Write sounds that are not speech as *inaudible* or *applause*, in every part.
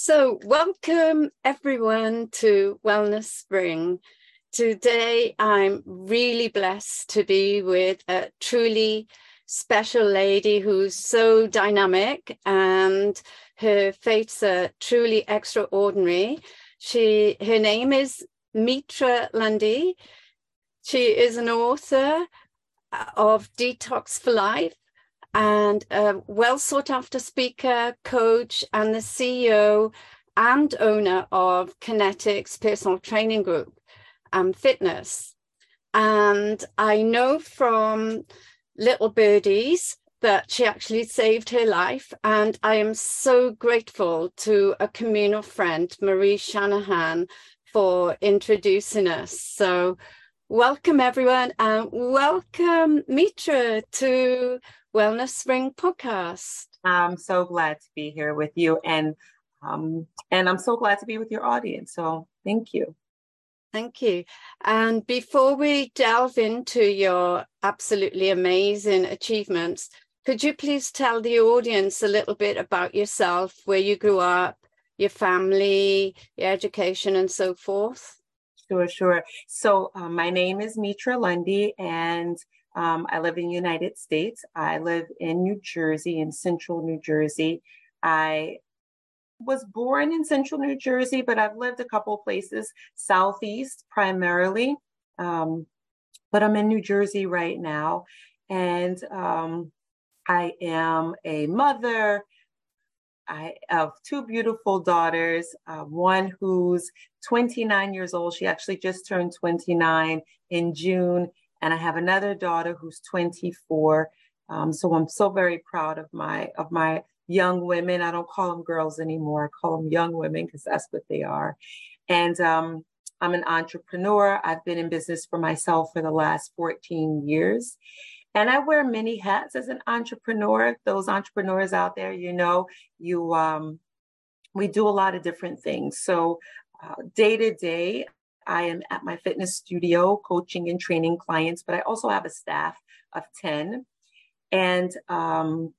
So, welcome everyone to Wellness Spring. Today, I'm really blessed to be with a truly special lady who's so dynamic and her fates are truly extraordinary. She, her name is Metra Lundy. She is an author of Detox for Life and a well sought after speaker, coach, and the CEO and owner of Kinetics Personal Training Group and Fitness. And I know from Little Birdies that she actually saved her life. And I am so grateful to a communal friend, Marie Shanahan, for introducing us. So, welcome everyone, and welcome Metra to Wellness Spring podcast. I'm so glad to be here with you, and um, and I'm so glad to be with your audience. So, thank you. Thank you. And before we delve into your absolutely amazing achievements, could you please tell the audience a little bit about yourself, where you grew up, your family, your education, and so forth? Sure, sure. So, uh, my name is Metra Lundy, and um, I live in the United States. I live in New Jersey, in central New Jersey. I was born in central New Jersey, but I've lived a couple places, southeast primarily. Um, but I'm in New Jersey right now. And um, I am a mother. I have two beautiful daughters, uh, one who's 29 years old. She actually just turned 29 in June. And I have another daughter who's 24. Um, so I'm so very proud of my of my young women. I don't call them girls anymore. I call them young women because that's what they are. And um, I'm an entrepreneur. I've been in business for myself for the last 14 years. And I wear many hats as an entrepreneur. Those entrepreneurs out there, you know, you um, we do a lot of different things. So uh, day to day, I am at my fitness studio coaching and training clients, but I also have a staff of 10. And um,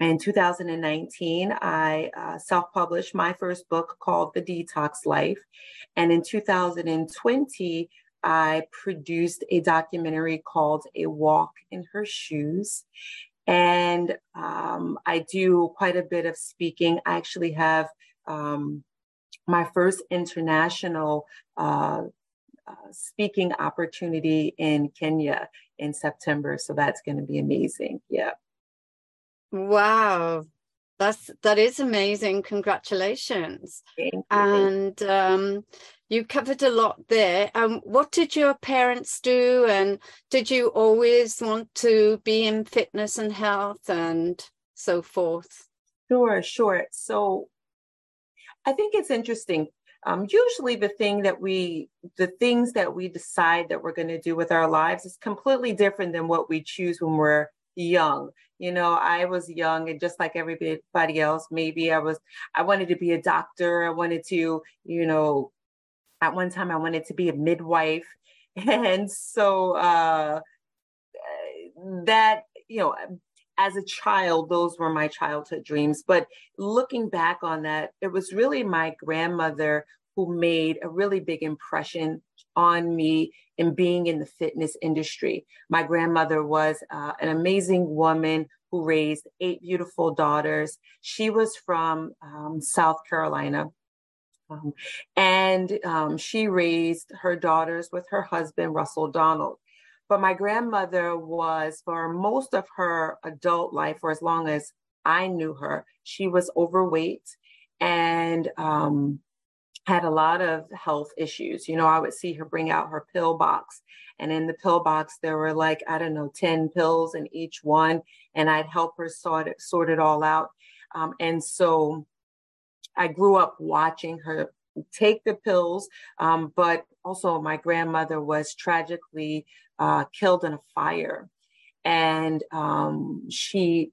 in 2019, I uh, self published my first book called The Detox Life. And in 2020, I produced a documentary called A Walk in Her Shoes. And um, I do quite a bit of speaking. I actually have um, my first international uh, uh, speaking opportunity in Kenya in September. So that's going to be amazing. Yeah. Wow. That's that is amazing. Congratulations. And um, you covered a lot there. Um, what did your parents do? And did you always want to be in fitness and health and so forth? Sure, sure. So I think it's interesting. Um, usually the thing that we the things that we decide that we're going to do with our lives is completely different than what we choose when we're young you know i was young and just like everybody else maybe i was i wanted to be a doctor i wanted to you know at one time i wanted to be a midwife *laughs* and so uh that you know as a child those were my childhood dreams but looking back on that it was really my grandmother who made a really big impression on me in being in the fitness industry. My grandmother was uh, an amazing woman who raised eight beautiful daughters. She was from um, South Carolina. Um, and um, she raised her daughters with her husband, Russell Donald. But my grandmother was, for most of her adult life, for as long as I knew her, she was overweight and um, had a lot of health issues. You know, I would see her bring out her pill box, and in the pill box there were like I don't know ten pills in each one, and I'd help her sort it sort it all out. Um, and so I grew up watching her take the pills, um, but also my grandmother was tragically uh, killed in a fire, and um, she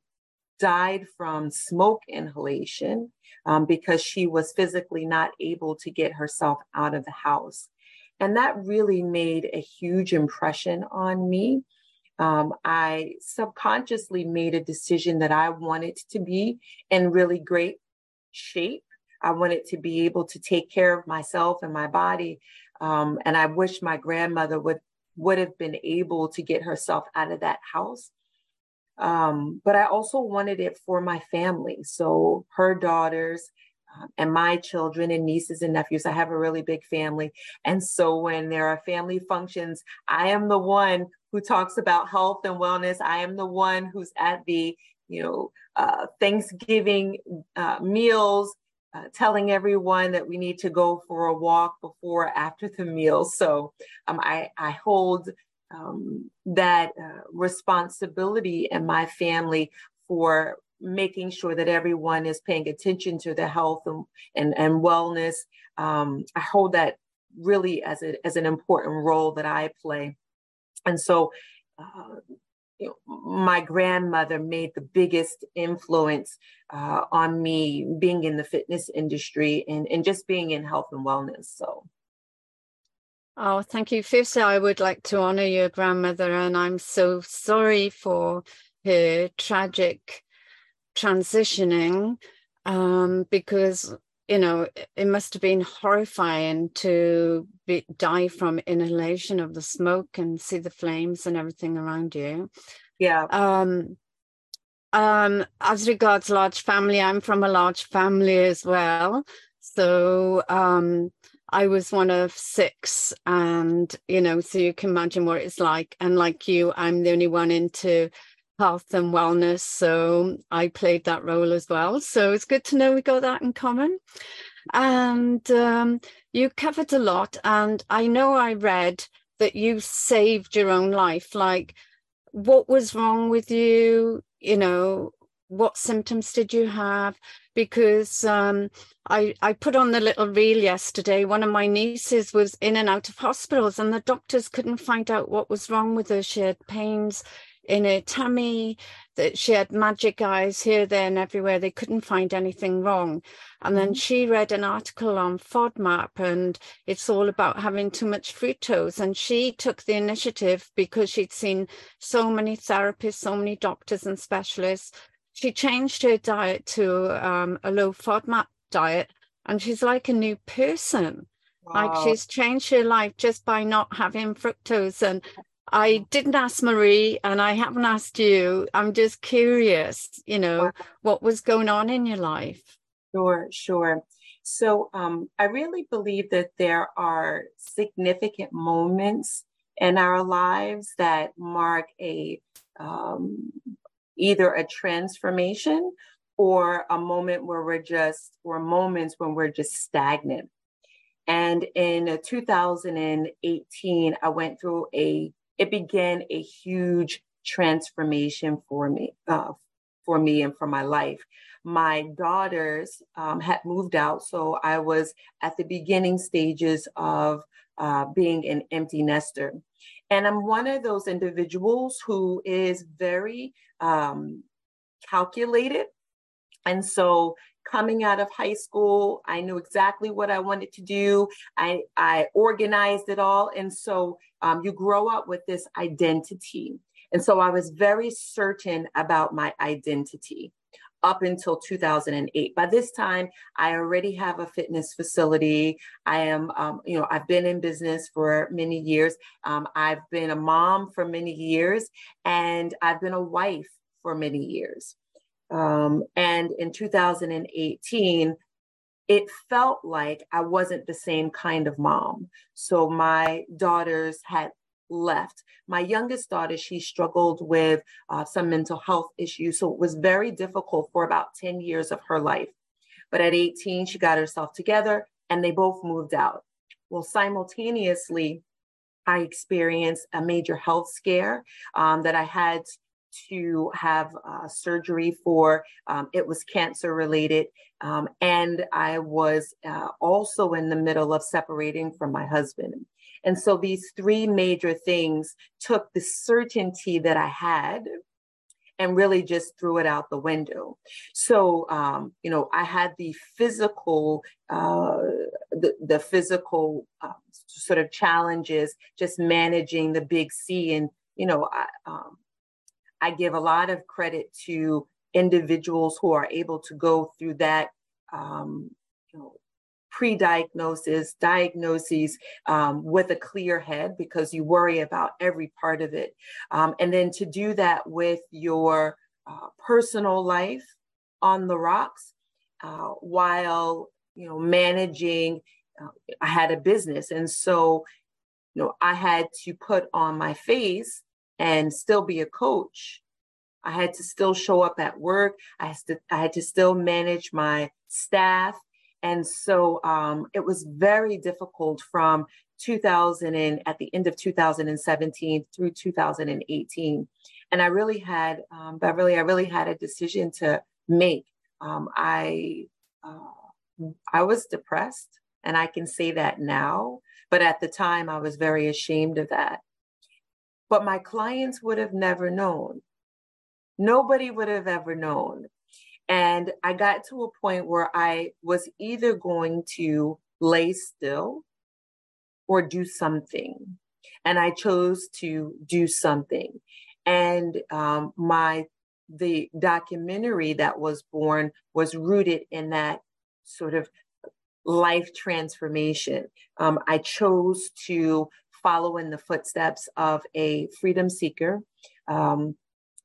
died from smoke inhalation um, because she was physically not able to get herself out of the house. And that really made a huge impression on me. Um, I subconsciously made a decision that I wanted to be in really great shape. I wanted to be able to take care of myself and my body. Um, and I wish my grandmother would would have been able to get herself out of that house. Um, but I also wanted it for my family. So her daughters um, and my children and nieces and nephews. I have a really big family. And so when there are family functions, I am the one who talks about health and wellness. I am the one who's at the, you know, uh, Thanksgiving uh, meals uh, telling everyone that we need to go for a walk before or after the meal. So um, I, I hold um, that uh, responsibility in my family for making sure that everyone is paying attention to their health and, and, and wellness. Um, I hold that really as, a, as an important role that I play. And so uh, my grandmother made the biggest influence uh, on me being in the fitness industry and, and just being in health and wellness. So. Oh, thank you. Firstly, I would like to honor your grandmother, and I'm so sorry for her tragic transitioning um, because, you know, it must have been horrifying to be, die from inhalation of the smoke and see the flames and everything around you. Yeah. Um, um, as regards large family, I'm from a large family as well. So um, I was one of six, and you know, so you can imagine what it's like. And like you, I'm the only one into health and wellness, so I played that role as well. So it's good to know we got that in common. And um, you covered a lot, and I know I read that you saved your own life. Like, what was wrong with you? You know, what symptoms did you have? Because um, I, I put on the little reel yesterday. One of my nieces was in and out of hospitals, and the doctors couldn't find out what was wrong with her. She had pains in her tummy, that she had magic eyes here, there, and everywhere. They couldn't find anything wrong. And then mm-hmm. she read an article on FODMAP, and it's all about having too much fructose. And she took the initiative because she'd seen so many therapists, so many doctors and specialists. She changed her diet to um, a low FODMAP diet, and she's like a new person. Wow. Like she's changed her life just by not having fructose. And I didn't ask Marie and I haven't asked you. I'm just curious, you know, what was going on in your life? Sure, sure. So um, I really believe that there are significant moments in our lives that mark a um, either a transformation or a moment where we're just, or moments when we're just stagnant. And in 2018, I went through a it began a huge transformation for me, uh, for me and for my life. My daughters um, had moved out, so I was at the beginning stages of uh, being an empty nester. And I'm one of those individuals who is very um, calculated. And so coming out of high school, I knew exactly what I wanted to do. I, I organized it all. And so um, you grow up with this identity. And so I was very certain about my identity up until 2008. By this time, I already have a fitness facility. I am, um, you know, I've been in business for many years. Um, I've been a mom for many years, and I've been a wife for many years. Um, and in 2018, it felt like I wasn't the same kind of mom. So my daughters had left. My youngest daughter, she struggled with uh, some mental health issues. So it was very difficult for about 10 years of her life. But at 18, she got herself together and they both moved out. Well, simultaneously, I experienced a major health scare um, that I had to have uh, surgery for. Um, it was cancer related. Um, and I was uh, also in the middle of separating from my husband. And so these three major things took the certainty that I had and really just threw it out the window. So, um, you know, I had the physical, uh, the, the physical uh, sort of challenges, just managing the big C. And, you know, I, um, I give a lot of credit to individuals who are able to go through that um, you pre-diagnosis, diagnoses um, with a clear head because you worry about every part of it. Um, and then to do that with your uh, personal life on the rocks uh, while, you know, managing, uh, I had a business. And so, you know, I had to put on my face and still be a coach. I had to still show up at work. I had to, I had to still manage my staff and so um, it was very difficult from 2000 and at the end of 2017 through 2018. And I really had, um, Beverly, I really had a decision to make. Um, I, uh, I was depressed and I can say that now, but at the time I was very ashamed of that. But my clients would have never known. Nobody would have ever known and I got to a point where I was either going to lay still or do something. And I chose to do something. And um, my the documentary that was born was rooted in that sort of life transformation. Um, I chose to follow in the footsteps of a freedom seeker. Um,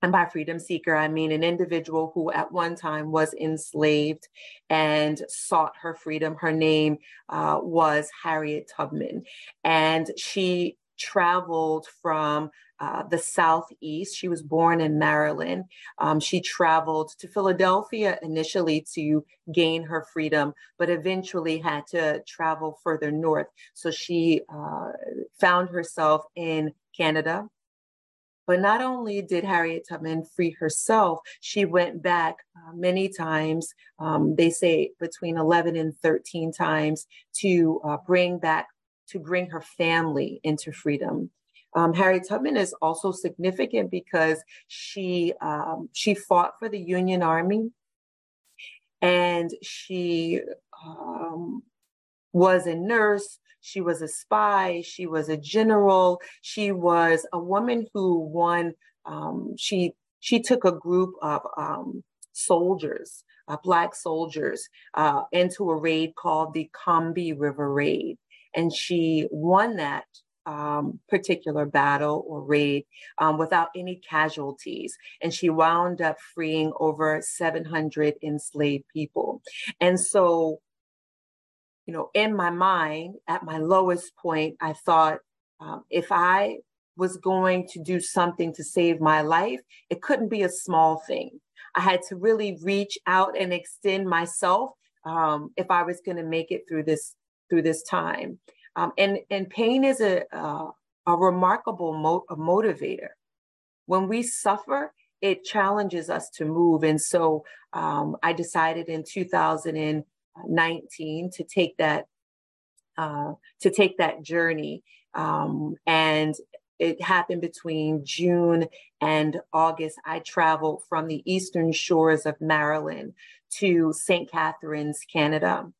and by freedom seeker, I mean an individual who at one time was enslaved and sought her freedom. Her name uh, was Harriet Tubman. And she traveled from uh, the Southeast. She was born in Maryland. Um, she traveled to Philadelphia initially to gain her freedom, but eventually had to travel further north. So she uh, found herself in Canada but not only did Harriet Tubman free herself, she went back uh, many times, um, they say between 11 and 13 times, to uh, bring back, to bring her family into freedom. Um, Harriet Tubman is also significant because she um, she fought for the Union Army, and she um, was a nurse. She was a spy. She was a general. She was a woman who won. Um, she she took a group of um, soldiers, uh, black soldiers, uh, into a raid called the Combahee River Raid, and she won that um, particular battle or raid um, without any casualties. And she wound up freeing over 700 enslaved people. And so you know, in my mind, at my lowest point, I thought um, if I was going to do something to save my life, it couldn't be a small thing. I had to really reach out and extend myself um, if I was going to make it through this through this time. Um, and and pain is a uh, a remarkable mo- a motivator. When we suffer, it challenges us to move. And so um, I decided in 2019 to take that uh, to take that journey um, and it happened between June and August. I traveled from the eastern shores of Maryland to St. Catharines, Canada,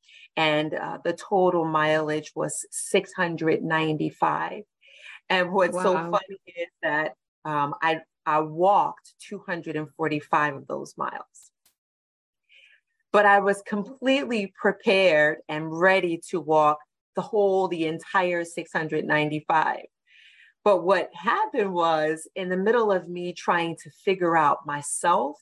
and uh, the total mileage was 695. And what's wow. so funny is that um, I I walked 245 of those miles but I was completely prepared and ready to walk the whole, the entire 695. But what happened was in the middle of me trying to figure out myself,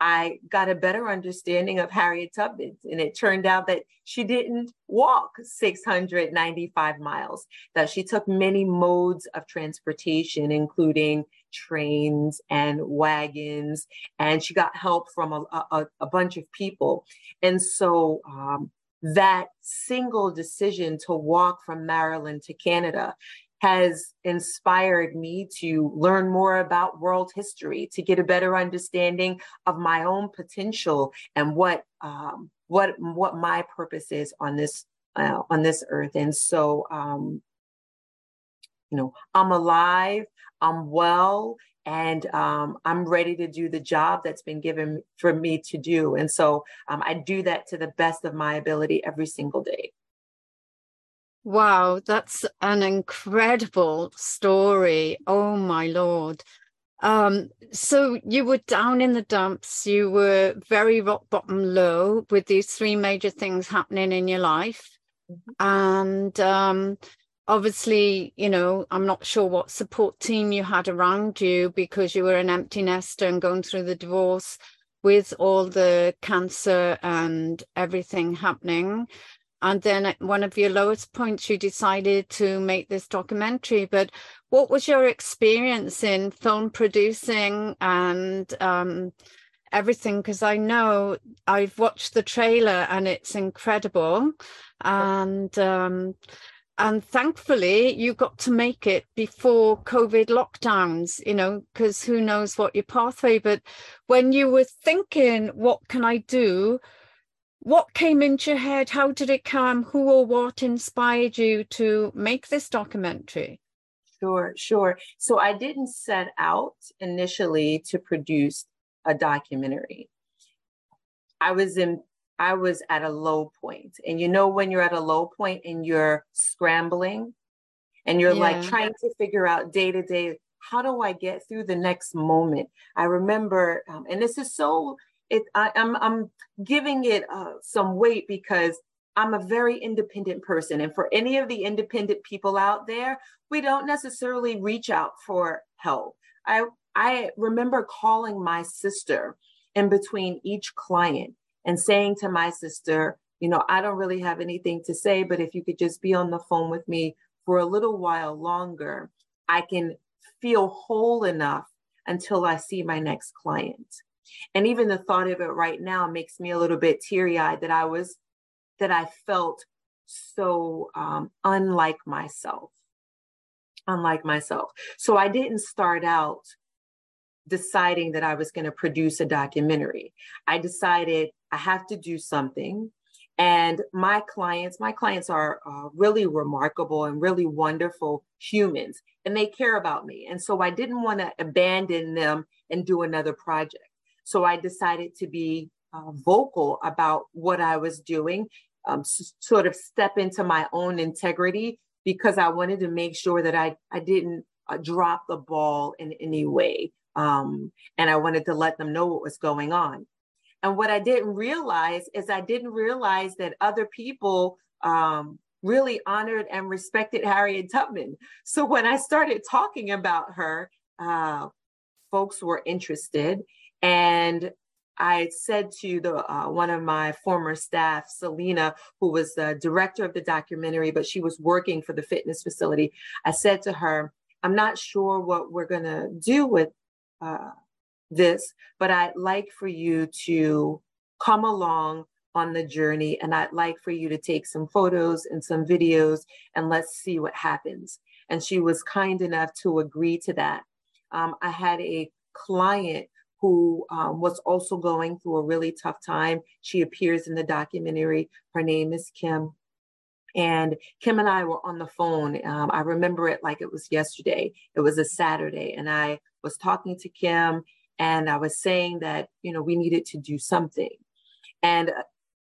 I got a better understanding of Harriet Tubman. And it turned out that she didn't walk 695 miles, that she took many modes of transportation, including trains and wagons, and she got help from a, a, a bunch of people. And so um, that single decision to walk from Maryland to Canada has inspired me to learn more about world history, to get a better understanding of my own potential and what um, what what my purpose is on this uh, on this earth. And so, um, you know, I'm alive, I'm well, and um, I'm ready to do the job that's been given for me to do. And so, um, I do that to the best of my ability every single day. Wow, that's an incredible story. Oh my lord. Um, so you were down in the dumps, you were very rock bottom low with these three major things happening in your life. Mm-hmm. And um, obviously, you know, I'm not sure what support team you had around you because you were an empty nester and going through the divorce with all the cancer and everything happening. And then at one of your lowest points, you decided to make this documentary. But what was your experience in film producing and um, everything? Because I know I've watched the trailer and it's incredible. And um, and thankfully you got to make it before covid lockdowns you know because who knows what your pathway but when you were thinking what can i do what came into your head how did it come who or what inspired you to make this documentary sure sure so i didn't set out initially to produce a documentary i was in I was at a low point. And you know, when you're at a low point and you're scrambling and you're yeah. like trying to figure out day to day, how do I get through the next moment? I remember, um, and this is so, it, I, am I'm, I'm giving it uh, some weight because I'm a very independent person. And for any of the independent people out there, we don't necessarily reach out for help. I, I remember calling my sister in between each client and saying to my sister, you know, I don't really have anything to say, but if you could just be on the phone with me for a little while longer, I can feel whole enough until I see my next client. And even the thought of it right now makes me a little bit teary eyed that I was, that I felt so um, unlike myself. Unlike myself. So I didn't start out deciding that I was going to produce a documentary. I decided I have to do something. And my clients, my clients are uh, really remarkable and really wonderful humans, and they care about me. And so I didn't want to abandon them and do another project. So I decided to be uh, vocal about what I was doing, um, s- sort of step into my own integrity because I wanted to make sure that I, I didn't uh, drop the ball in any way. Um, and I wanted to let them know what was going on. And what I didn't realize is I didn't realize that other people um, really honored and respected Harriet Tubman. So when I started talking about her, uh, folks were interested. And I said to the uh, one of my former staff, Selena, who was the director of the documentary, but she was working for the fitness facility. I said to her, "I'm not sure what we're gonna do with uh, this, but I'd like for you to come along on the journey and I'd like for you to take some photos and some videos and let's see what happens. And she was kind enough to agree to that. Um, I had a client who um, was also going through a really tough time. She appears in the documentary. Her name is Kim. And Kim and I were on the phone. Um, I remember it like it was yesterday. It was a Saturday. And I was talking to Kim and I was saying that, you know, we needed to do something. And, uh,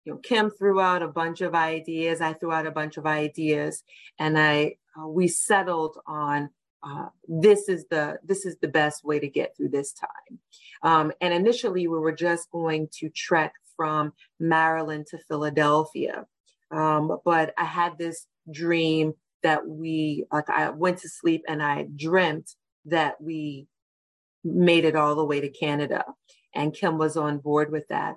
you know, Kim threw out a bunch of ideas. I threw out a bunch of ideas and I, uh, we settled on uh, this is the this is the best way to get through this time. Um, and initially, we were just going to trek from Maryland to Philadelphia, um, but I had this dream that we like. I went to sleep and I dreamt that we made it all the way to Canada. And Kim was on board with that.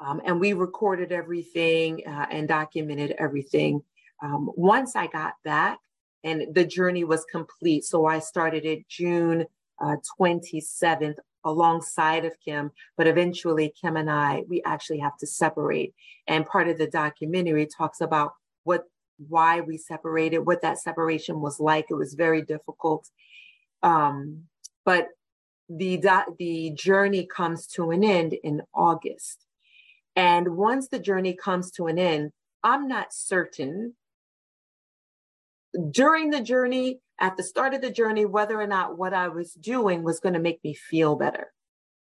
Um, and we recorded everything uh, and documented everything. Um, once I got back, and the journey was complete. So I started it June uh, 27th alongside of Kim, but eventually Kim and I, we actually have to separate. And part of the documentary talks about what, why we separated, what that separation was like. It was very difficult. Um, but the the journey comes to an end in August. And once the journey comes to an end, I'm not certain during the journey, at the start of the journey, whether or not what I was doing was going to make me feel better.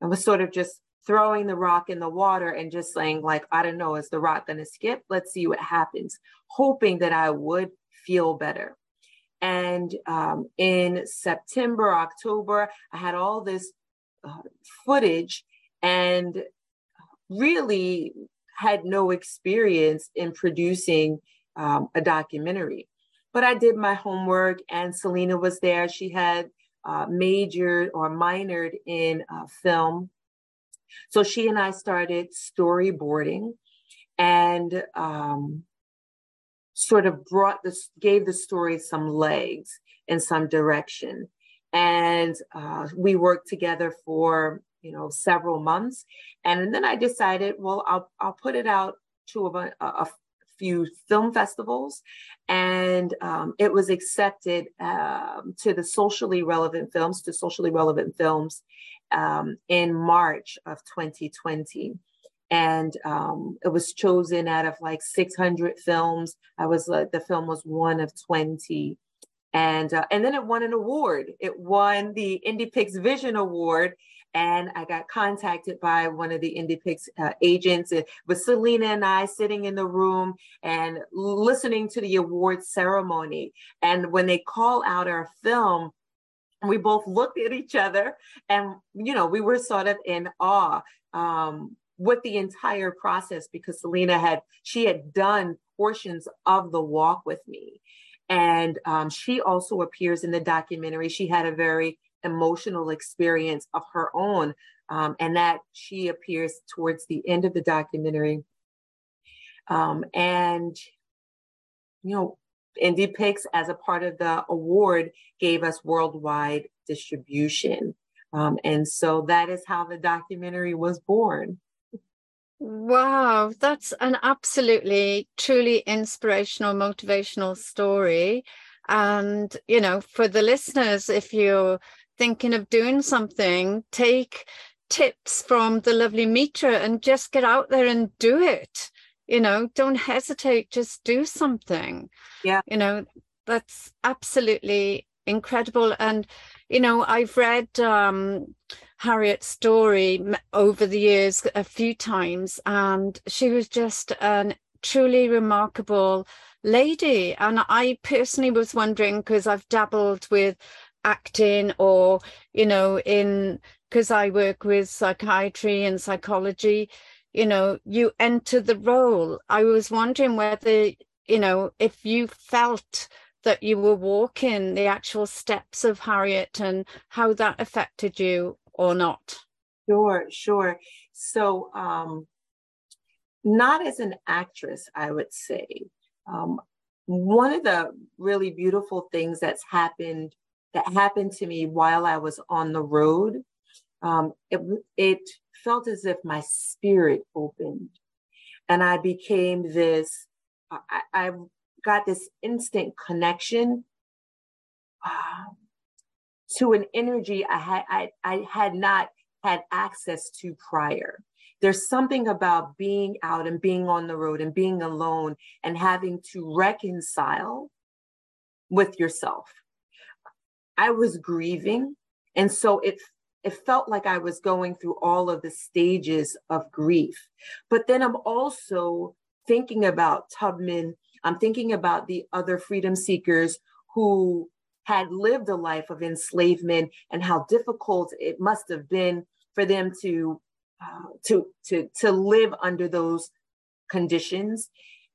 I was sort of just throwing the rock in the water and just saying, like, I don't know, is the rock going to skip? Let's see what happens, hoping that I would feel better. And um, in September, October, I had all this uh, footage and really had no experience in producing um, a documentary. But I did my homework, and Selena was there. She had uh, majored or minored in uh, film. So she and I started storyboarding and um, sort of brought this, gave the story some legs and some direction. And uh, we worked together for you know several months, and then I decided, well, I'll I'll put it out to a, a few film festivals, and um, it was accepted um, to the socially relevant films, to socially relevant films, um, in March of 2020. And um, it was chosen out of like 600 films. I was uh, the film was one of 20 and uh, and then it won an award. It won the IndiePix Vision Award, and I got contacted by one of the IndiePix uh, agents with Selena and I sitting in the room and listening to the award ceremony. And when they call out our film, we both looked at each other and you know we were sort of in awe um, with the entire process because Selena had she had done portions of the walk with me and um, she also appears in the documentary. She had a very emotional experience of her own, um, and that she appears towards the end of the documentary. Um, and, you know, IndiePix, as a part of the award, gave us worldwide distribution. Um, and so that is how the documentary was born. Wow, that's an absolutely, truly inspirational, motivational story. And, you know, for the listeners, if you're thinking of doing something, take tips from the lovely Metra and just get out there and do it. You know, don't hesitate, just do something. Yeah. You know, that's absolutely incredible. And, you know, I've read um, Harriet's story over the years a few times, and she was just a truly remarkable lady. And I personally was wondering because I've dabbled with acting or, you know, in because I work with psychiatry and psychology, you know, you enter the role. I was wondering whether, you know, if you felt that you were walking the actual steps of Harriet and how that affected you or not? Sure, sure. So, um, not as an actress, I would say. Um, one of the really beautiful things that's happened that happened to me while I was on the road, um, it, it felt as if my spirit opened, and I became this. I, I got this instant connection uh, to an energy I had I, I had not had access to prior. There's something about being out and being on the road and being alone and having to reconcile with yourself. I was grieving. And so it it felt like I was going through all of the stages of grief. But then I'm also thinking about Tubman. I'm thinking about the other freedom seekers who had lived a life of enslavement and how difficult it must have been for them to uh, to to to live under those conditions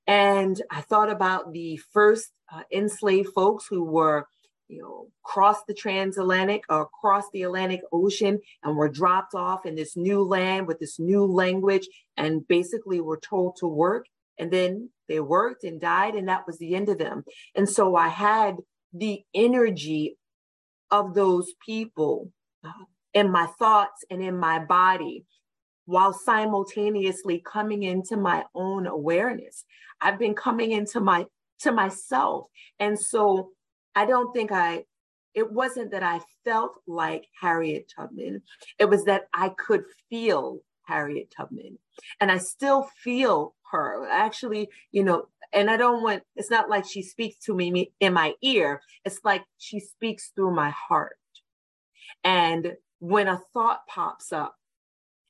and i thought about the first uh, enslaved folks who were you know crossed the transatlantic or across the atlantic ocean and were dropped off in this new land with this new language and basically were told to work and then they worked and died and that was the end of them. And so i had the energy of those people uh, in my thoughts and in my body while simultaneously coming into my own awareness. I've been coming into my to myself. And so i don't think i it wasn't that i felt like harriet tubman it was that i could feel harriet tubman and i still feel her actually you know and I don't want, it's not like she speaks to me in my ear. It's like she speaks through my heart. And when a thought pops up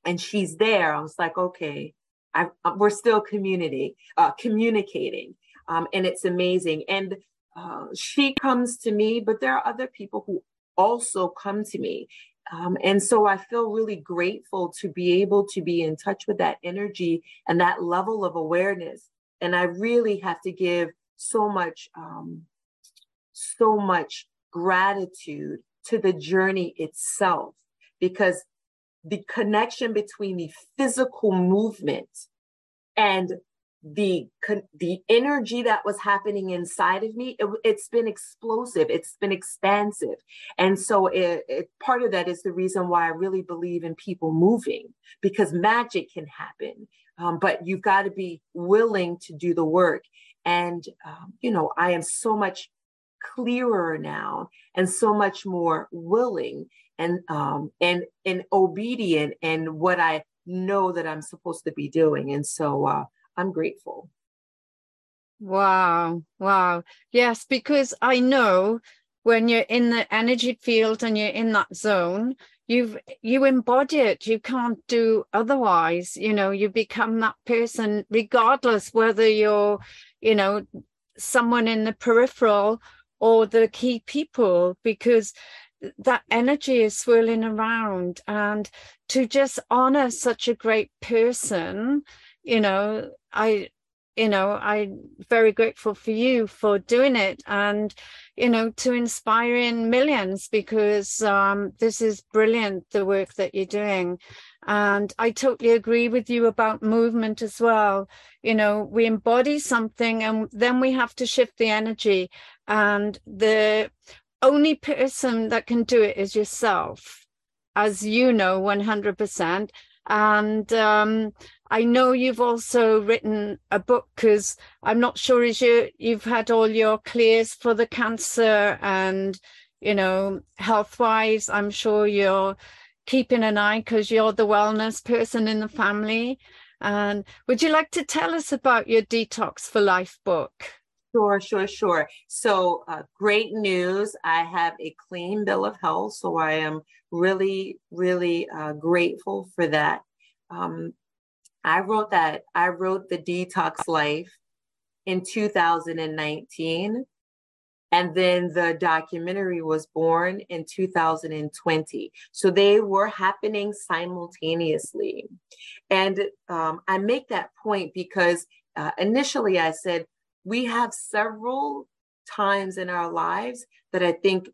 and she's there, I was like, okay, I, we're still community, uh, communicating. Um, and it's amazing. And uh, she comes to me, but there are other people who also come to me. Um, and so I feel really grateful to be able to be in touch with that energy and that level of awareness. And I really have to give so much, um, so much gratitude to the journey itself because the connection between the physical movement and the the energy that was happening inside of me it, has been explosive it's been expansive. And so it, it, part of that is the reason why i really believe in people moving because magic can happen. Um, but you've got to be willing to do the work. And um, you know i am so much clearer now and so much more willing and um, and and obedient and what i know that i'm supposed to be doing. And so uh, I'm grateful. Wow. Wow. Yes, because I know when you're in the energy field and you're in that zone, you've you embody it. You can't do otherwise. You know, you become that person regardless whether you're, you know, someone in the peripheral or the key people, because that energy is swirling around and to just honor such a great person you know i you know i'm very grateful for you for doing it and you know to inspiring millions because um, this is brilliant the work that you're doing. And i totally agree with you about movement as well. You know we embody something and then we have to shift the energy and the only person that can do it is yourself as you know 100% and um, I know you've also written a book because I'm not sure is you you've had all your clears for the cancer and you know health wise. I'm sure you're keeping an eye because you're the wellness person in the family. And would you like to tell us about your Detox for Life book? Sure, sure, sure. So, uh, great news. I have a clean bill of health. So, I am really, really uh, grateful for that. Um, I wrote that, I wrote The Detox Life in 2019. And then the documentary was born in 2020. So they were happening simultaneously. And um, I make that point because uh, initially I said, we have several times in our lives that I think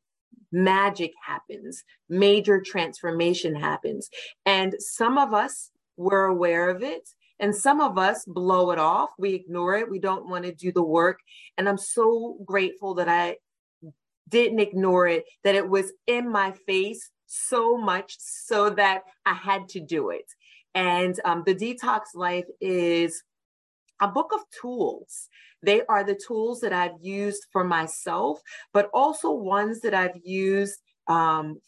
magic happens, major transformation happens. And some of us we're aware of it. And some of us blow it off. We ignore it. We don't want to do the work. And I'm so grateful that I didn't ignore it, that it was in my face so much so that I had to do it. And um, the Detox Life is a book of tools. They are the tools that I've used for myself, but also ones that I've used um,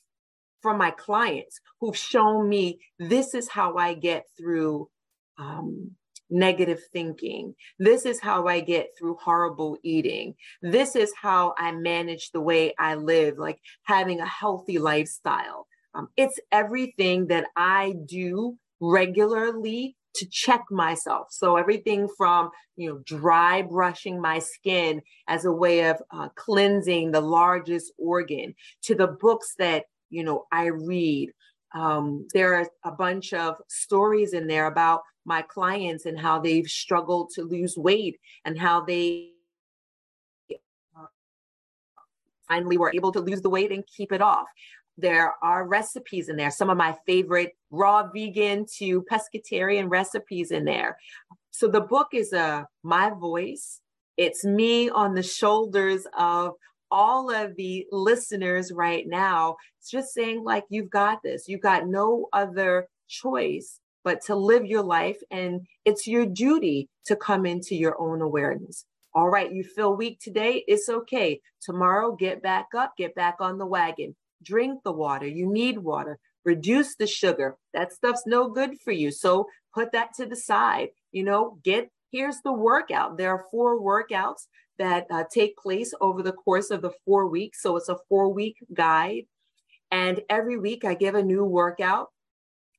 from my clients who've shown me this is how I get through um, negative thinking. This is how I get through horrible eating. This is how I manage the way I live, like having a healthy lifestyle. Um, it's everything that I do regularly to check myself. So everything from you know dry brushing my skin as a way of uh, cleansing the largest organ to the books that you know, I read. Um, there are a bunch of stories in there about my clients and how they've struggled to lose weight and how they uh, finally were able to lose the weight and keep it off. There are recipes in there, some of my favorite raw vegan to pescatarian recipes in there. So the book is a uh, my voice. It's me on the shoulders of all of the listeners right now it's just saying like you've got this. You've got no other choice but to live your life and it's your duty to come into your own awareness. All right you feel weak today? It's okay. Tomorrow get back up get back on the wagon. Drink the water. You need water. Reduce the sugar. That stuff's no good for you. So put that to the side. You know get here's the workout. There are four workouts that uh, take place over the course of the four weeks. So it's a four week guide. And every week I give a new workout.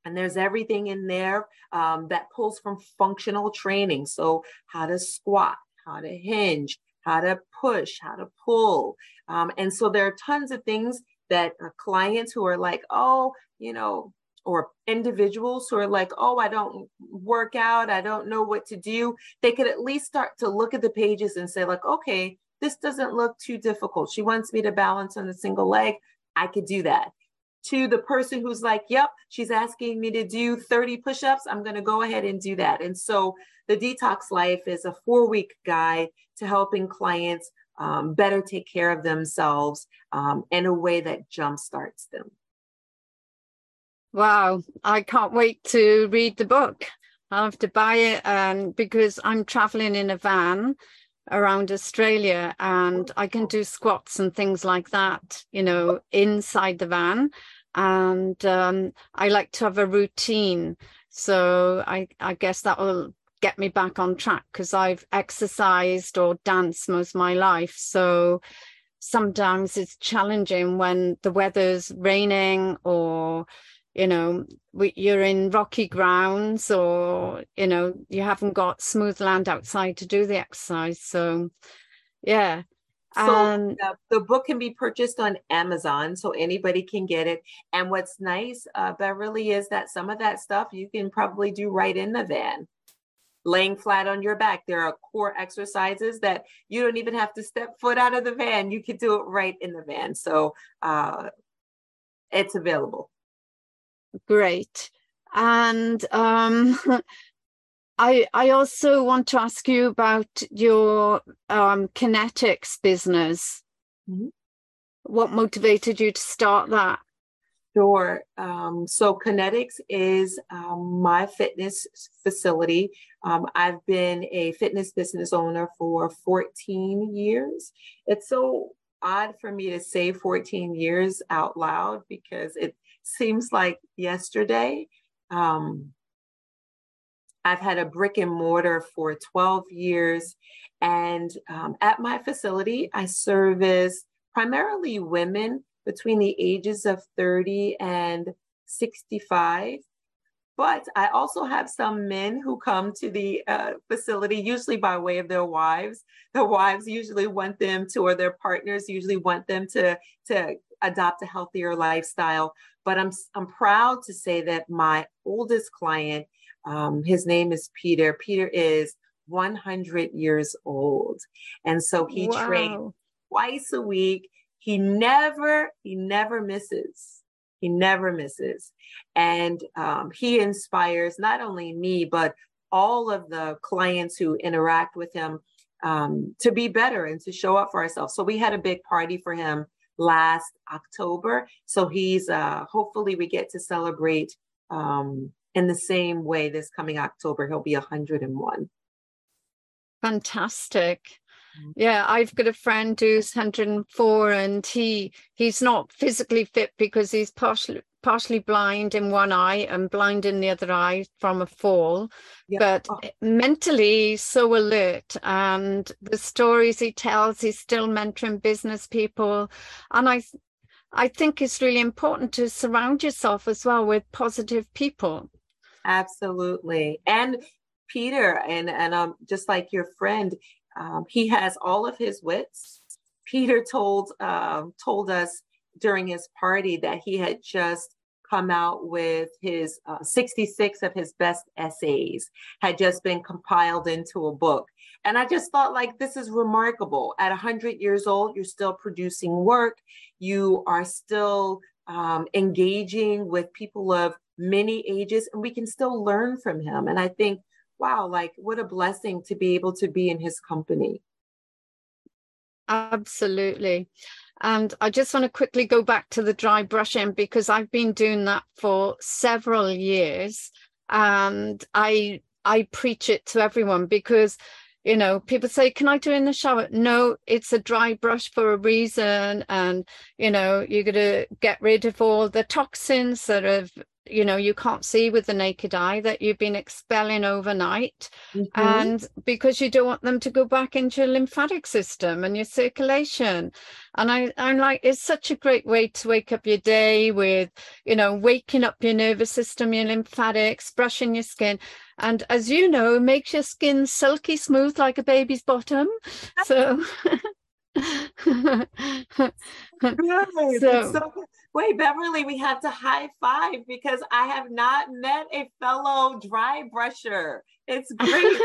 And there's everything in there um, that pulls from functional training. So, how to squat, how to hinge, how to push, how to pull. Um, and so there are tons of things that uh, clients who are like, oh, you know, or individuals who are like, oh, I don't work out, I don't know what to do, they could at least start to look at the pages and say, like, okay, this doesn't look too difficult. She wants me to balance on a single leg. I could do that. To the person who's like, yep, she's asking me to do 30 push ups. I'm going to go ahead and do that. And so the Detox Life is a four week guide to helping clients um, better take care of themselves um, in a way that jumpstarts them. Wow, I can't wait to read the book. I'll have to buy it um, because I'm traveling in a van around Australia and I can do squats and things like that, you know, inside the van. And um, I like to have a routine. So I, I guess that will get me back on track because I've exercised or danced most of my life. So sometimes it's challenging when the weather's raining or you know we, you're in rocky grounds or you know you haven't got smooth land outside to do the exercise so yeah so um, the, the, book can be purchased on Amazon, so anybody can get it. And what's nice, uh, Beverly, is that some of that stuff you can probably do right in the van, laying flat on your back. There are core exercises that you don't even have to step foot out of the van. You can do it right in the van. So uh, it's available great. And um, *laughs* I I also want to ask you about your um, kinetics business. Mm-hmm. What motivated you to start that? Sure. Um, so Kinetics is um, my fitness facility. Um, I've been a fitness business owner for 14 years. It's so odd for me to say 14 years out loud because it seems like yesterday. Um, I've had a brick and mortar for 12 years. And um, at my facility, I service primarily women between the ages of 30 and 65. But I also have some men who come to the uh, facility, usually by way of their wives. Their wives usually want them to, or their partners usually want them to, to adopt a healthier lifestyle. But I'm, I'm proud to say that my oldest client, um, his name is Peter. Peter is 100 years old. And so he wow. trains twice a week. He never, he never misses. He never misses. And um, he inspires not only me, but all of the clients who interact with him um, to be better and to show up for ourselves. So we had a big party for him last October. So he's uh, hopefully we get to celebrate um, in the same way this coming October. He'll be 101. Fantastic. Mm-hmm. Yeah, I've got a friend who's 104 and he he's not physically fit because he's partially partially blind in one eye and blind in the other eye from a fall, but oh. mentally so alert. And the stories he tells, he's still mentoring business people. And I, I think it's really important to surround yourself as well with positive people. Absolutely. And Peter, and and um, just like your friend, um, he has all of his wits. Peter told uh, told us during his party that he had just come out with his uh, 66 of his best essays had just been compiled into a book. And i just thought like this is remarkable. At 100 years old you're still producing work. You are still um, engaging with people of many ages and we can still learn from him. And i think wow like what a blessing to be able to be in his company. Absolutely and I just want to quickly go back to the dry brushing because I've been doing that for several years. And I I preach it to everyone because you know people say can i do in the shower no it's a dry brush for a reason and you know you're going to get rid of all the toxins that have you know you can't see with the naked eye that you've been expelling overnight. Mm-hmm. and because you don't want them to go back into your lymphatic system and your circulation. And I, i'm like it's such a great way to wake up your day with you know waking up your nervous system your lymphatics brushing your skin. And as you know makes your skin silky smooth like a baby's bottom. So. *laughs* *laughs* So, so, wait, Beverly, we have to high five because I have not met a fellow dry brusher. It's great.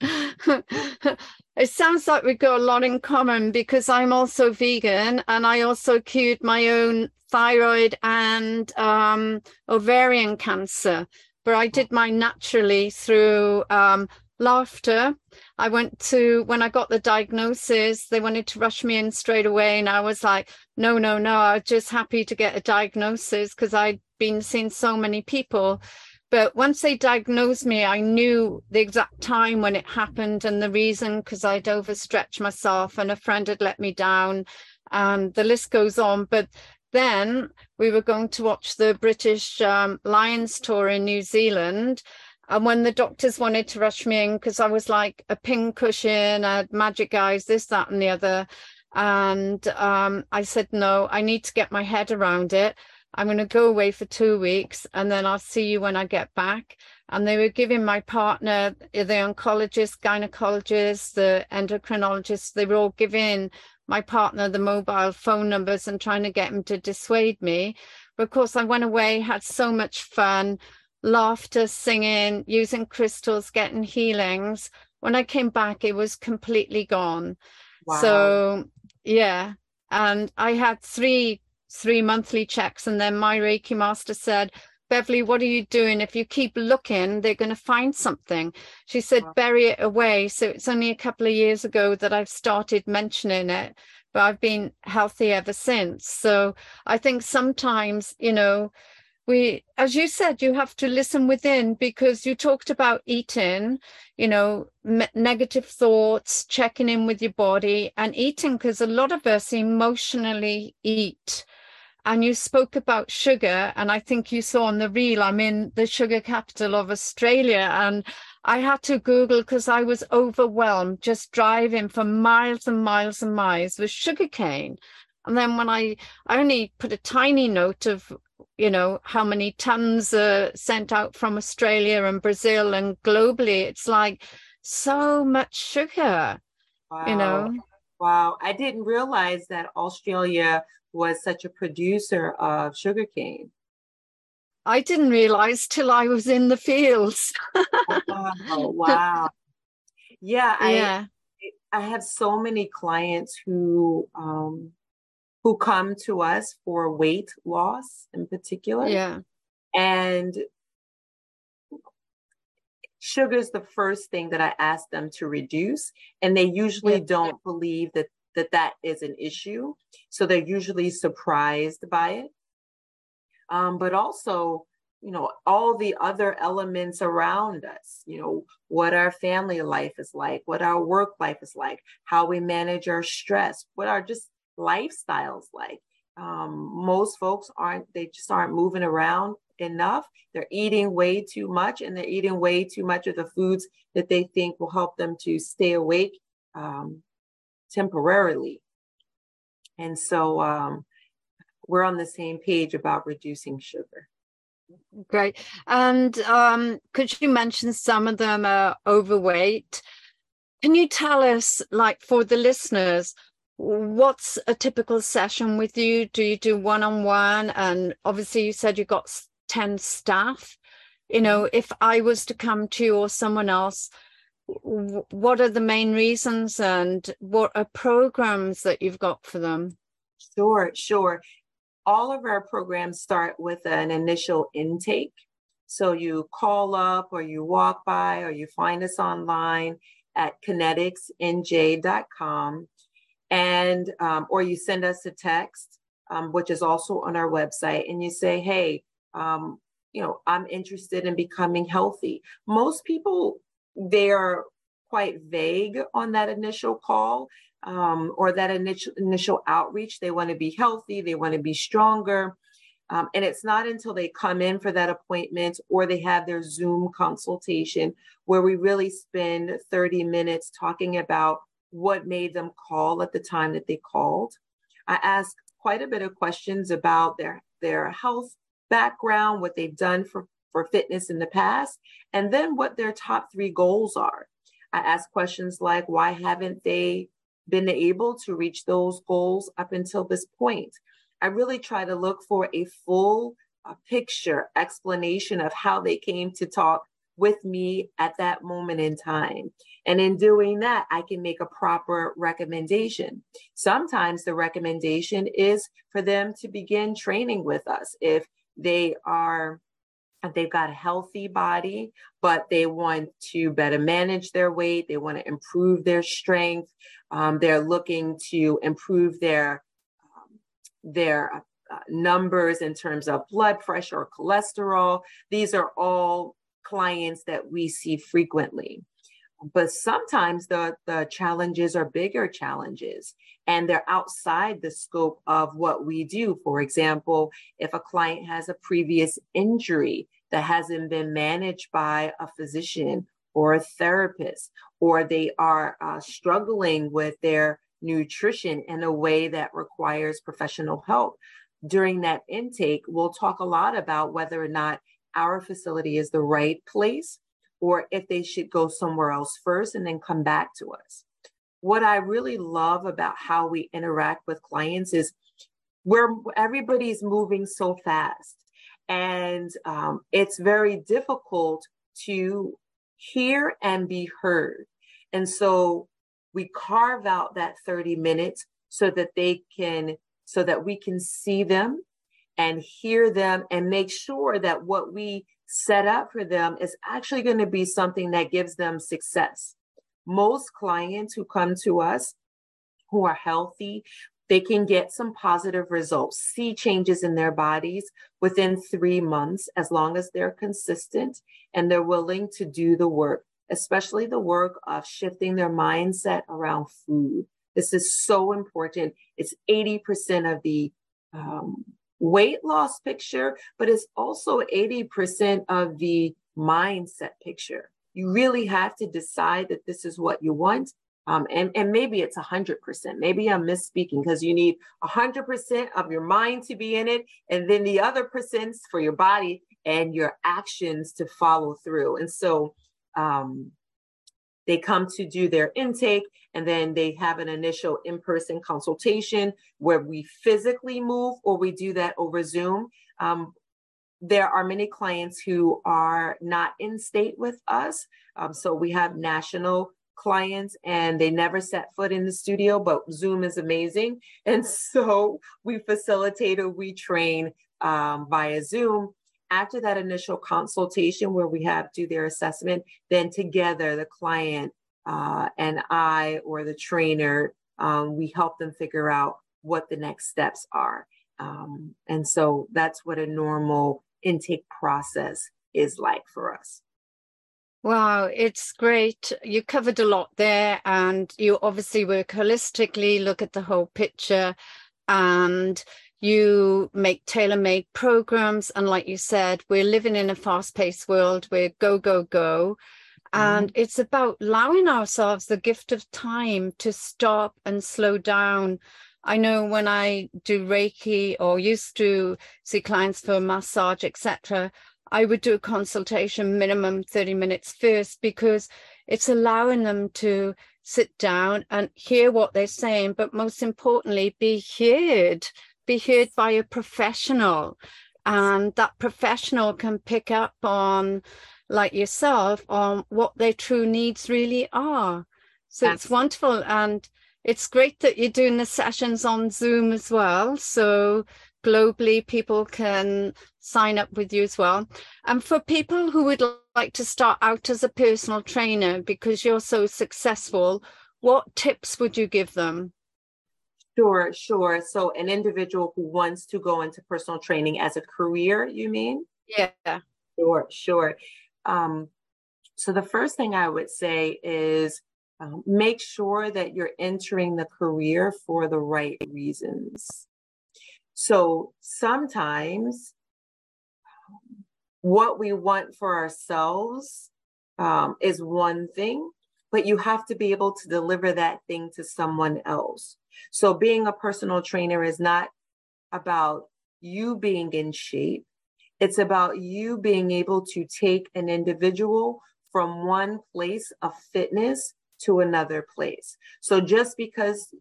*laughs* it sounds like we've got a lot in common because I'm also vegan and I also cured my own thyroid and um, ovarian cancer. But I did mine naturally through um, laughter. I went to, when I got the diagnosis, they wanted to rush me in straight away. And I was like, no, no, no, I was just happy to get a diagnosis because I'd been seeing so many people. But once they diagnosed me, I knew the exact time when it happened and the reason because I'd overstretched myself and a friend had let me down. And the list goes on. But then we were going to watch the British um, Lions tour in New Zealand. And when the doctors wanted to rush me in, because I was like a pin cushion, I had magic eyes, this, that, and the other. And um, I said, no, I need to get my head around it. I'm going to go away for two weeks and then I'll see you when I get back. And they were giving my partner, the oncologist, gynecologist, the endocrinologist, they were all giving my partner the mobile phone numbers and trying to get him to dissuade me. But of course, I went away, had so much fun, laughter, singing, using crystals, getting healings. When I came back, it was completely gone. Wow. So, yeah. And I had three three monthly checks and then my reiki master said Beverly, what are you doing? If you keep looking, they're going to find something. She said, bury it away. So it's only a couple of years ago that I've started mentioning it, but I've been healthy ever since. So I think sometimes, you know, we, as you said, you have to listen within because you talked about eating, you know, negative thoughts, checking in with your body and eating because a lot of us emotionally eat. And you spoke about sugar and i think you saw on the reel i'm in the sugar capital of australia and i had to google because i was overwhelmed just driving for miles and miles and miles with sugarcane. And then when i i only put a tiny note of you know how many tons are sent out from australia and brazil and globally it's like so much sugar wow. you know wow i didn't realize that australia was such a producer of sugarcane. I didn't realize till I was in the fields. *laughs* oh, *laughs* wow. Yeah, I, yeah. I have so many clients who um, who come to us for weight loss in particular. Yeah. And sugar is the first thing that I ask them to reduce. And they usually yeah. don't believe that that that is an issue. So they're usually surprised by it. Um, but also, you know, all the other elements around us, you know, what our family life is like, what our work life is like, how we manage our stress, what our just lifestyles like. Um, most folks aren't, they just aren't moving around enough. They're eating way too much and they're eating way too much of the foods that they think will help them to stay awake um, temporarily. And so um, we're on the same page about reducing sugar. Great. And um, could you mention some of them are overweight? Can you tell us, like for the listeners, what's a typical session with you? Do you do one on one? And obviously, you said you've got 10 staff. You know, mm-hmm. if I was to come to you or someone else, what are the main reasons and what are programs that you've got for them? Sure, sure. All of our programs start with an initial intake. So you call up or you walk by or you find us online at kineticsnj.com and um, or you send us a text, um, which is also on our website, and you say, hey, um, you know, I'm interested in becoming healthy. Most people they're quite vague on that initial call um, or that initial initial outreach. They want to be healthy, they want to be stronger. Um, and it's not until they come in for that appointment or they have their Zoom consultation where we really spend 30 minutes talking about what made them call at the time that they called. I ask quite a bit of questions about their, their health background, what they've done for for fitness in the past, and then what their top three goals are. I ask questions like, why haven't they been able to reach those goals up until this point. I really try to look for a full uh, picture explanation of how they came to talk with me at that moment in time. And in doing that, I can make a proper recommendation. Sometimes the recommendation is for them to begin training with us if they are they've got a healthy body, but they want to better manage their weight. They want to improve their strength. Um, they're looking to improve their um, their uh, numbers in terms of blood pressure or cholesterol. These are all clients that we see frequently. But sometimes the, the challenges are bigger challenges and they're outside the scope of what we do. For example, if a client has a previous injury that hasn't been managed by a physician or a therapist, or they are uh, struggling with their nutrition in a way that requires professional help. During that intake, we'll talk a lot about whether or not our facility is the right place or if they should go somewhere else first and then come back to us. What I really love about how we interact with clients is where everybody's moving so fast and um, it's very difficult to hear and be heard. And so we carve out that 30 minutes so that they can, so that we can see them and hear them and make sure that what we set up for them is actually going to be something that gives them success. Most clients who come to us who are healthy, they can get some positive results, see changes in their bodies within three months, as long as they're consistent and they're willing to do the work, especially the work of shifting their mindset around food. This is so important. It's 80% of the um, weight loss picture, but it's also 80% of the mindset picture. You really have to decide that this is what you want. Um, and, and maybe it's 100%. Maybe I'm misspeaking because you need 100% of your mind to be in it, and then the other percents for your body and your actions to follow through. And so um, they come to do their intake and then they have an initial in-person consultation where we physically move or we do that over zoom. Um, there are many clients who are not in state with us um, so we have national clients and they never set foot in the studio but zoom is amazing. *laughs* And so we facilitate or we train um, via zoom after that initial consultation where we have do their assessment, then together the client uh, and I or the trainer, um, we help them figure out what the next steps are. Um, and so that's what a normal intake process is like for us. Wow, it's great. You covered a lot there, and you obviously work holistically, look at the whole picture, and you make tailor-made programs and like you said we're living in a fast-paced world we're go go go. And mm-hmm. it's about allowing ourselves the gift of time to stop and slow down. I know when i do reiki or used to see clients for massage etc i would do a consultation minimum 30 minutes first because it's allowing them to sit down and hear what they're saying but most importantly be heard be heard by a professional and that professional can pick up on like yourself on what their true needs really are. So That's- it's wonderful and it's great that you're doing the sessions on zoom as well so globally people can sign up with you as well. And for people who would like to start out as a personal trainer because you're so successful what tips would you give them Sure, sure. So an individual who wants to go into personal training as a career, you mean? Yeah. Sure, sure. Um, so the first thing I would say is um, make sure that you're entering the career for the right reasons. So sometimes what we want for ourselves um, is one thing, but you have to be able to deliver that thing to someone else. So being a personal trainer is not about you being in shape. It's about you being able to take an individual from one place of fitness to another place. So just because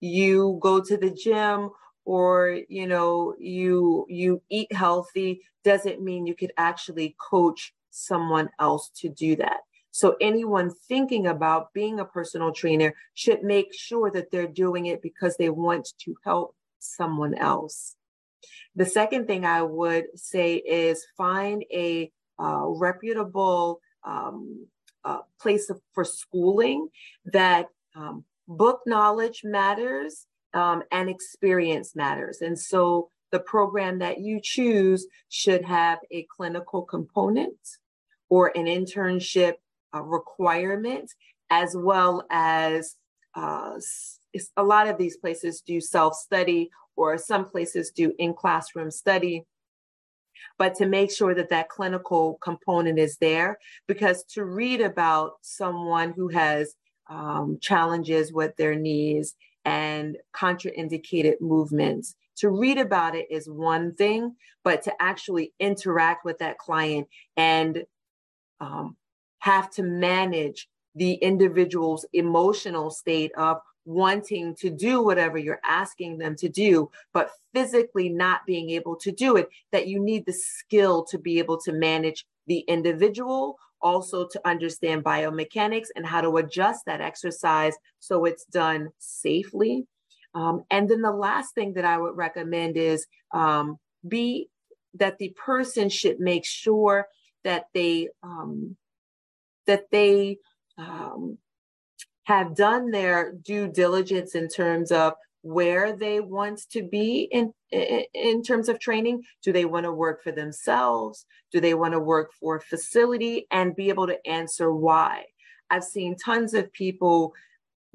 you go to the gym or you know you you eat healthy doesn't mean you could actually coach someone else to do that. So anyone thinking about being a personal trainer should make sure that they're doing it because they want to help someone else. The second thing I would say is find a uh, reputable um, uh, place for schooling that um, book knowledge matters um, and experience matters. And so the program that you choose should have a clinical component or an internship uh, requirement, as well as uh, a lot of these places do self study or some places do in classroom study. But to make sure that that clinical component is there because to read about someone who has um, challenges with their knees and contraindicated movements to read about it is one thing but to actually interact with that client and um, have to manage the individual's emotional state of wanting to do whatever you're asking them to do, but physically not being able to do it, that you need the skill to be able to manage the individual, also to understand biomechanics and how to adjust that exercise so it's done safely. Um, and then the last thing that I would recommend is um, be that the person should make sure that they um, that they um, have done their due diligence in terms of where they want to be in, in, terms of training. Do they want to work for themselves? Do they want to work for a facility and be able to answer why? I've seen tons of people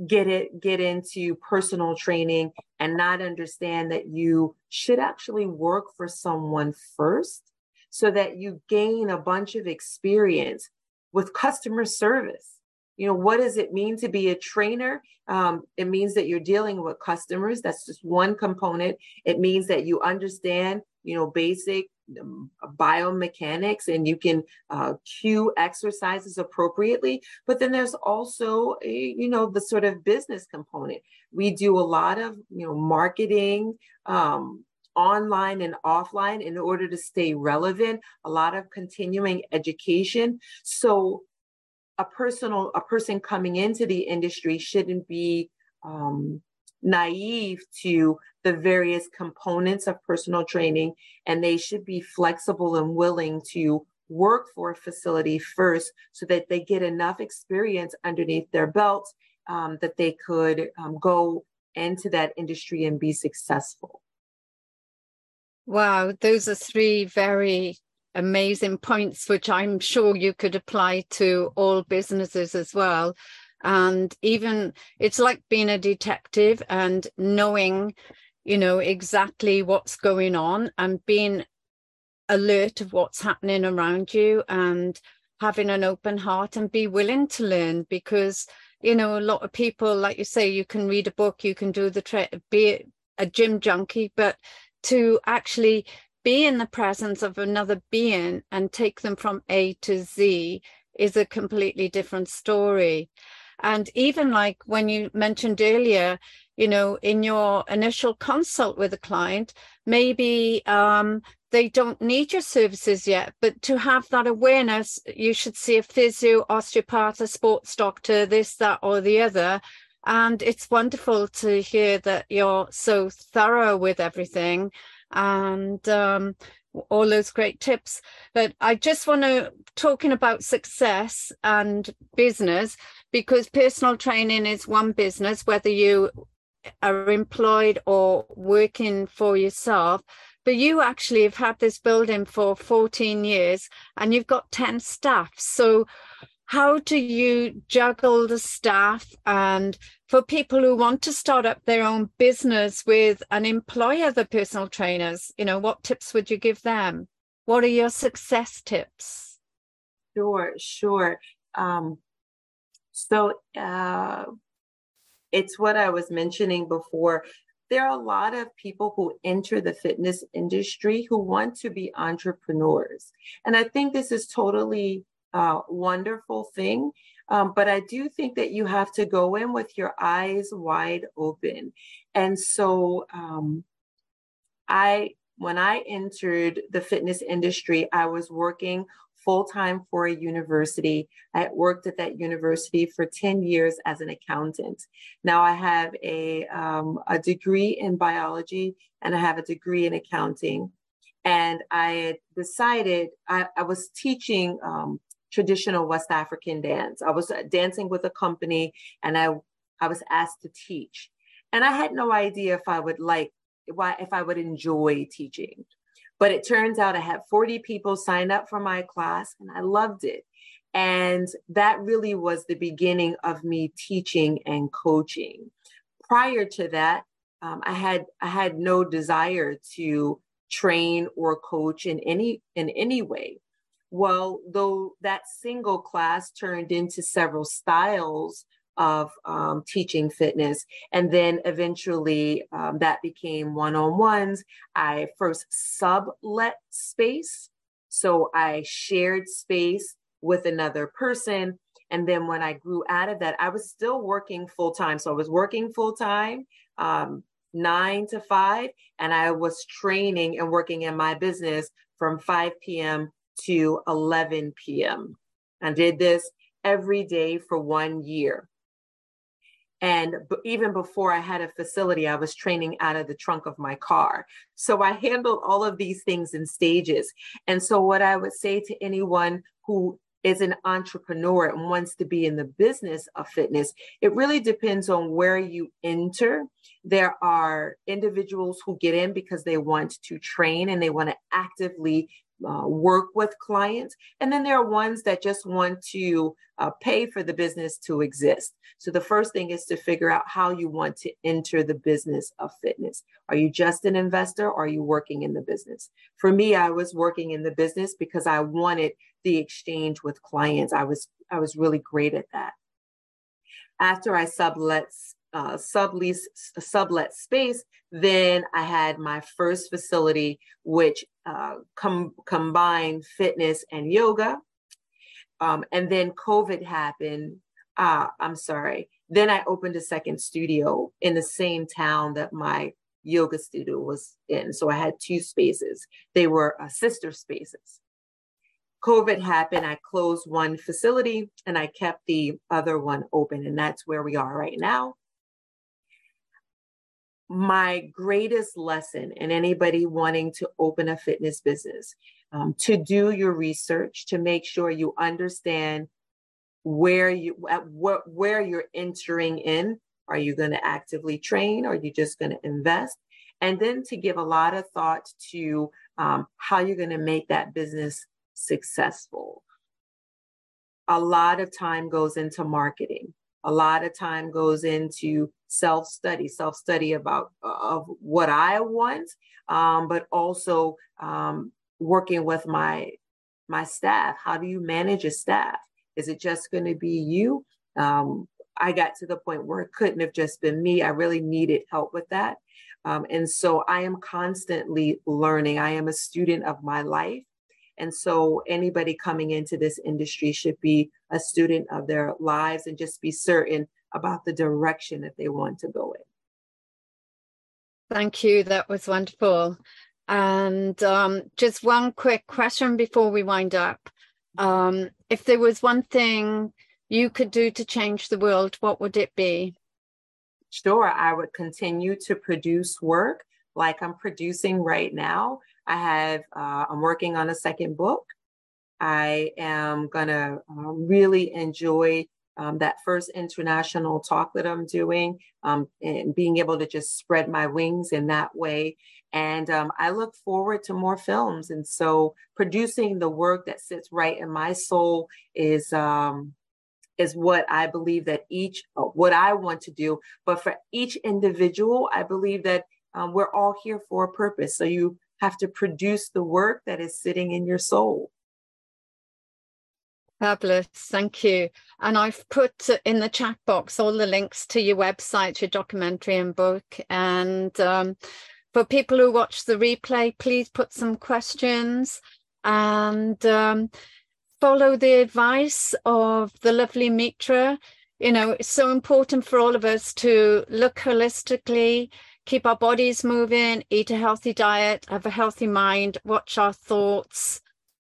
get it get into personal training and not understand that you should actually work for someone first so that you gain a bunch of experience with customer service. You know what does it mean to be a trainer? Um, it means that you're dealing with customers. That's just one component. It means that you understand you know basic um, biomechanics and you can uh, cue exercises appropriately. But then there's also a, you know the sort of business component. We do a lot of you know marketing um, online and offline in order to stay relevant a lot of continuing education. So a personal a person coming into the industry shouldn't be um, naive to the various components of personal training and they should be flexible and willing to work for a facility first so that they get enough experience underneath their belt um, that they could um, go into that industry and be successful wow those are three very amazing points, which I'm sure you could apply to all businesses as well. And even it's like being a detective and knowing, you know, exactly what's going on and being alert of what's happening around you and having an open heart and be willing to learn because you know a lot of people like you say you can read a book you can do the tra- be a gym junkie but to actually be in the presence of another being and take them from A to Z is a completely different story. And even like when you mentioned earlier, you know, in your initial consult with a client, maybe um, they don't need your services yet, but to have that awareness, you should see a physio, osteopath, a sports doctor, this, that, or the other. And it's wonderful to hear that you're so thorough with everything and um, all those great tips. But I just want to talking about success and business because personal training is one business, whether you are employed or working for yourself. But you actually have had this building for 14 years and you've got 10 staff. So how do you juggle the staff? And for people who want to start up their own business with an employer the personal trainers you know what tips would you give them? What are your success tips? Sure sure. Um, so uh, it's what i was mentioning before. There are a lot of people who enter the fitness industry who want to be entrepreneurs. And i think this is totally uh, wonderful thing. Um, but I do think that you have to go in with your eyes wide open. And so um, I, when I entered the fitness industry, I was working full time for a university. I worked at that university for 10 years as an accountant. Now I have a, um, a degree in biology and I have a degree in accounting. And I decided I, I was teaching um, traditional West African dance. I was uh, dancing with a company and I, I was asked to teach. And I had no idea if I would like, why, if I would enjoy teaching. But it turns out I had 40 people sign up for my class and I loved it. And that really was the beginning of me teaching and coaching. Prior to that, um, I had I had no desire to train or coach in any in any way. Well, though that single class turned into several styles of um, teaching fitness. And then eventually um, that became one on ones. I first sublet space. So I shared space with another person. And then when I grew out of that, I was still working full time. So I was working full time, um, nine to five, and I was training and working in my business from 5 p.m. to 11 p.m. I did this every day for one year. And even before I had a facility, I was training out of the trunk of my car. So I handled all of these things in stages. And so, what I would say to anyone who is an entrepreneur and wants to be in the business of fitness, it really depends on where you enter. There are individuals who get in because they want to train and they want to actively uh, work with clients. And then there are ones that just want to uh, pay for the business to exist. So the first thing is to figure out how you want to enter the business of fitness. Are you just an investor or are you working in the business? For me, I was working in the business because I wanted the exchange with clients. I was I was really great at that. After I sublet uh, sublease sublet space, then I had my first facility, which uh, com- combined fitness and yoga. Um, and then COVID happened. Uh, I'm sorry. Then I opened a second studio in the same town that my yoga studio was in. So I had two spaces. They were uh, sister spaces. COVID happened. I closed one facility and I kept the other one open. And that's where we are right now my greatest lesson in anybody wanting to open a fitness business um, to do your research to make sure you understand where you at what where you're entering in. Are you going to actively train? Are you just going to invest? And then to give a lot of thought to um, how you're going to make that business successful. A lot of time goes into marketing. A lot of time goes into self study, self study about uh, of what I want, um, but also um, working with my my staff. How do you manage a staff? Is it just going to be you? Um, I got to the point where it couldn't have just been me. I really needed help with that. Um, and so I am constantly learning. I am a student of my life. And so anybody coming into this industry should be a student of their lives and just be certain about the direction that they want to go in. Thank you. That was wonderful. And um, just one quick question before we wind up. Um, if there was one thing you could do to change the world, what would it be? Sure, I would continue to produce work like I'm producing right now. I have, uh, I'm working on a second book. I am gonna uh, really enjoy um, that first international talk that I'm doing um, and being able to just spread my wings in that way. And um, I look forward to more films. And so producing the work that sits right in my soul is um, is what I believe that each uh, what I want to do. But for each individual, I believe that um, we're all here for a purpose. So you have to produce the work that is sitting in your soul. Fabulous, thank you. And I've put in the chat box all the links to your website, your documentary and book. And um, for people who watch the replay, please put some questions. And um, follow the advice of the lovely Metra. You know, it's so important for all of us to look holistically, keep our bodies moving, eat a healthy diet, have a healthy mind, watch our thoughts,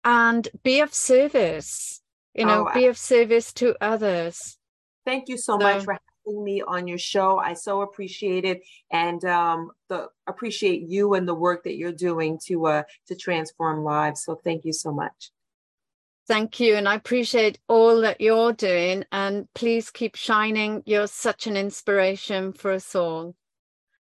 and be of service. You know, oh, be of service to others. Thank you so, so much for having me on your show. I so appreciate it, and um, the appreciate you and the work that you're doing to uh, to transform lives. So thank you so much. Thank you, and I appreciate all that you're doing. And please keep shining. You're such an inspiration for us all.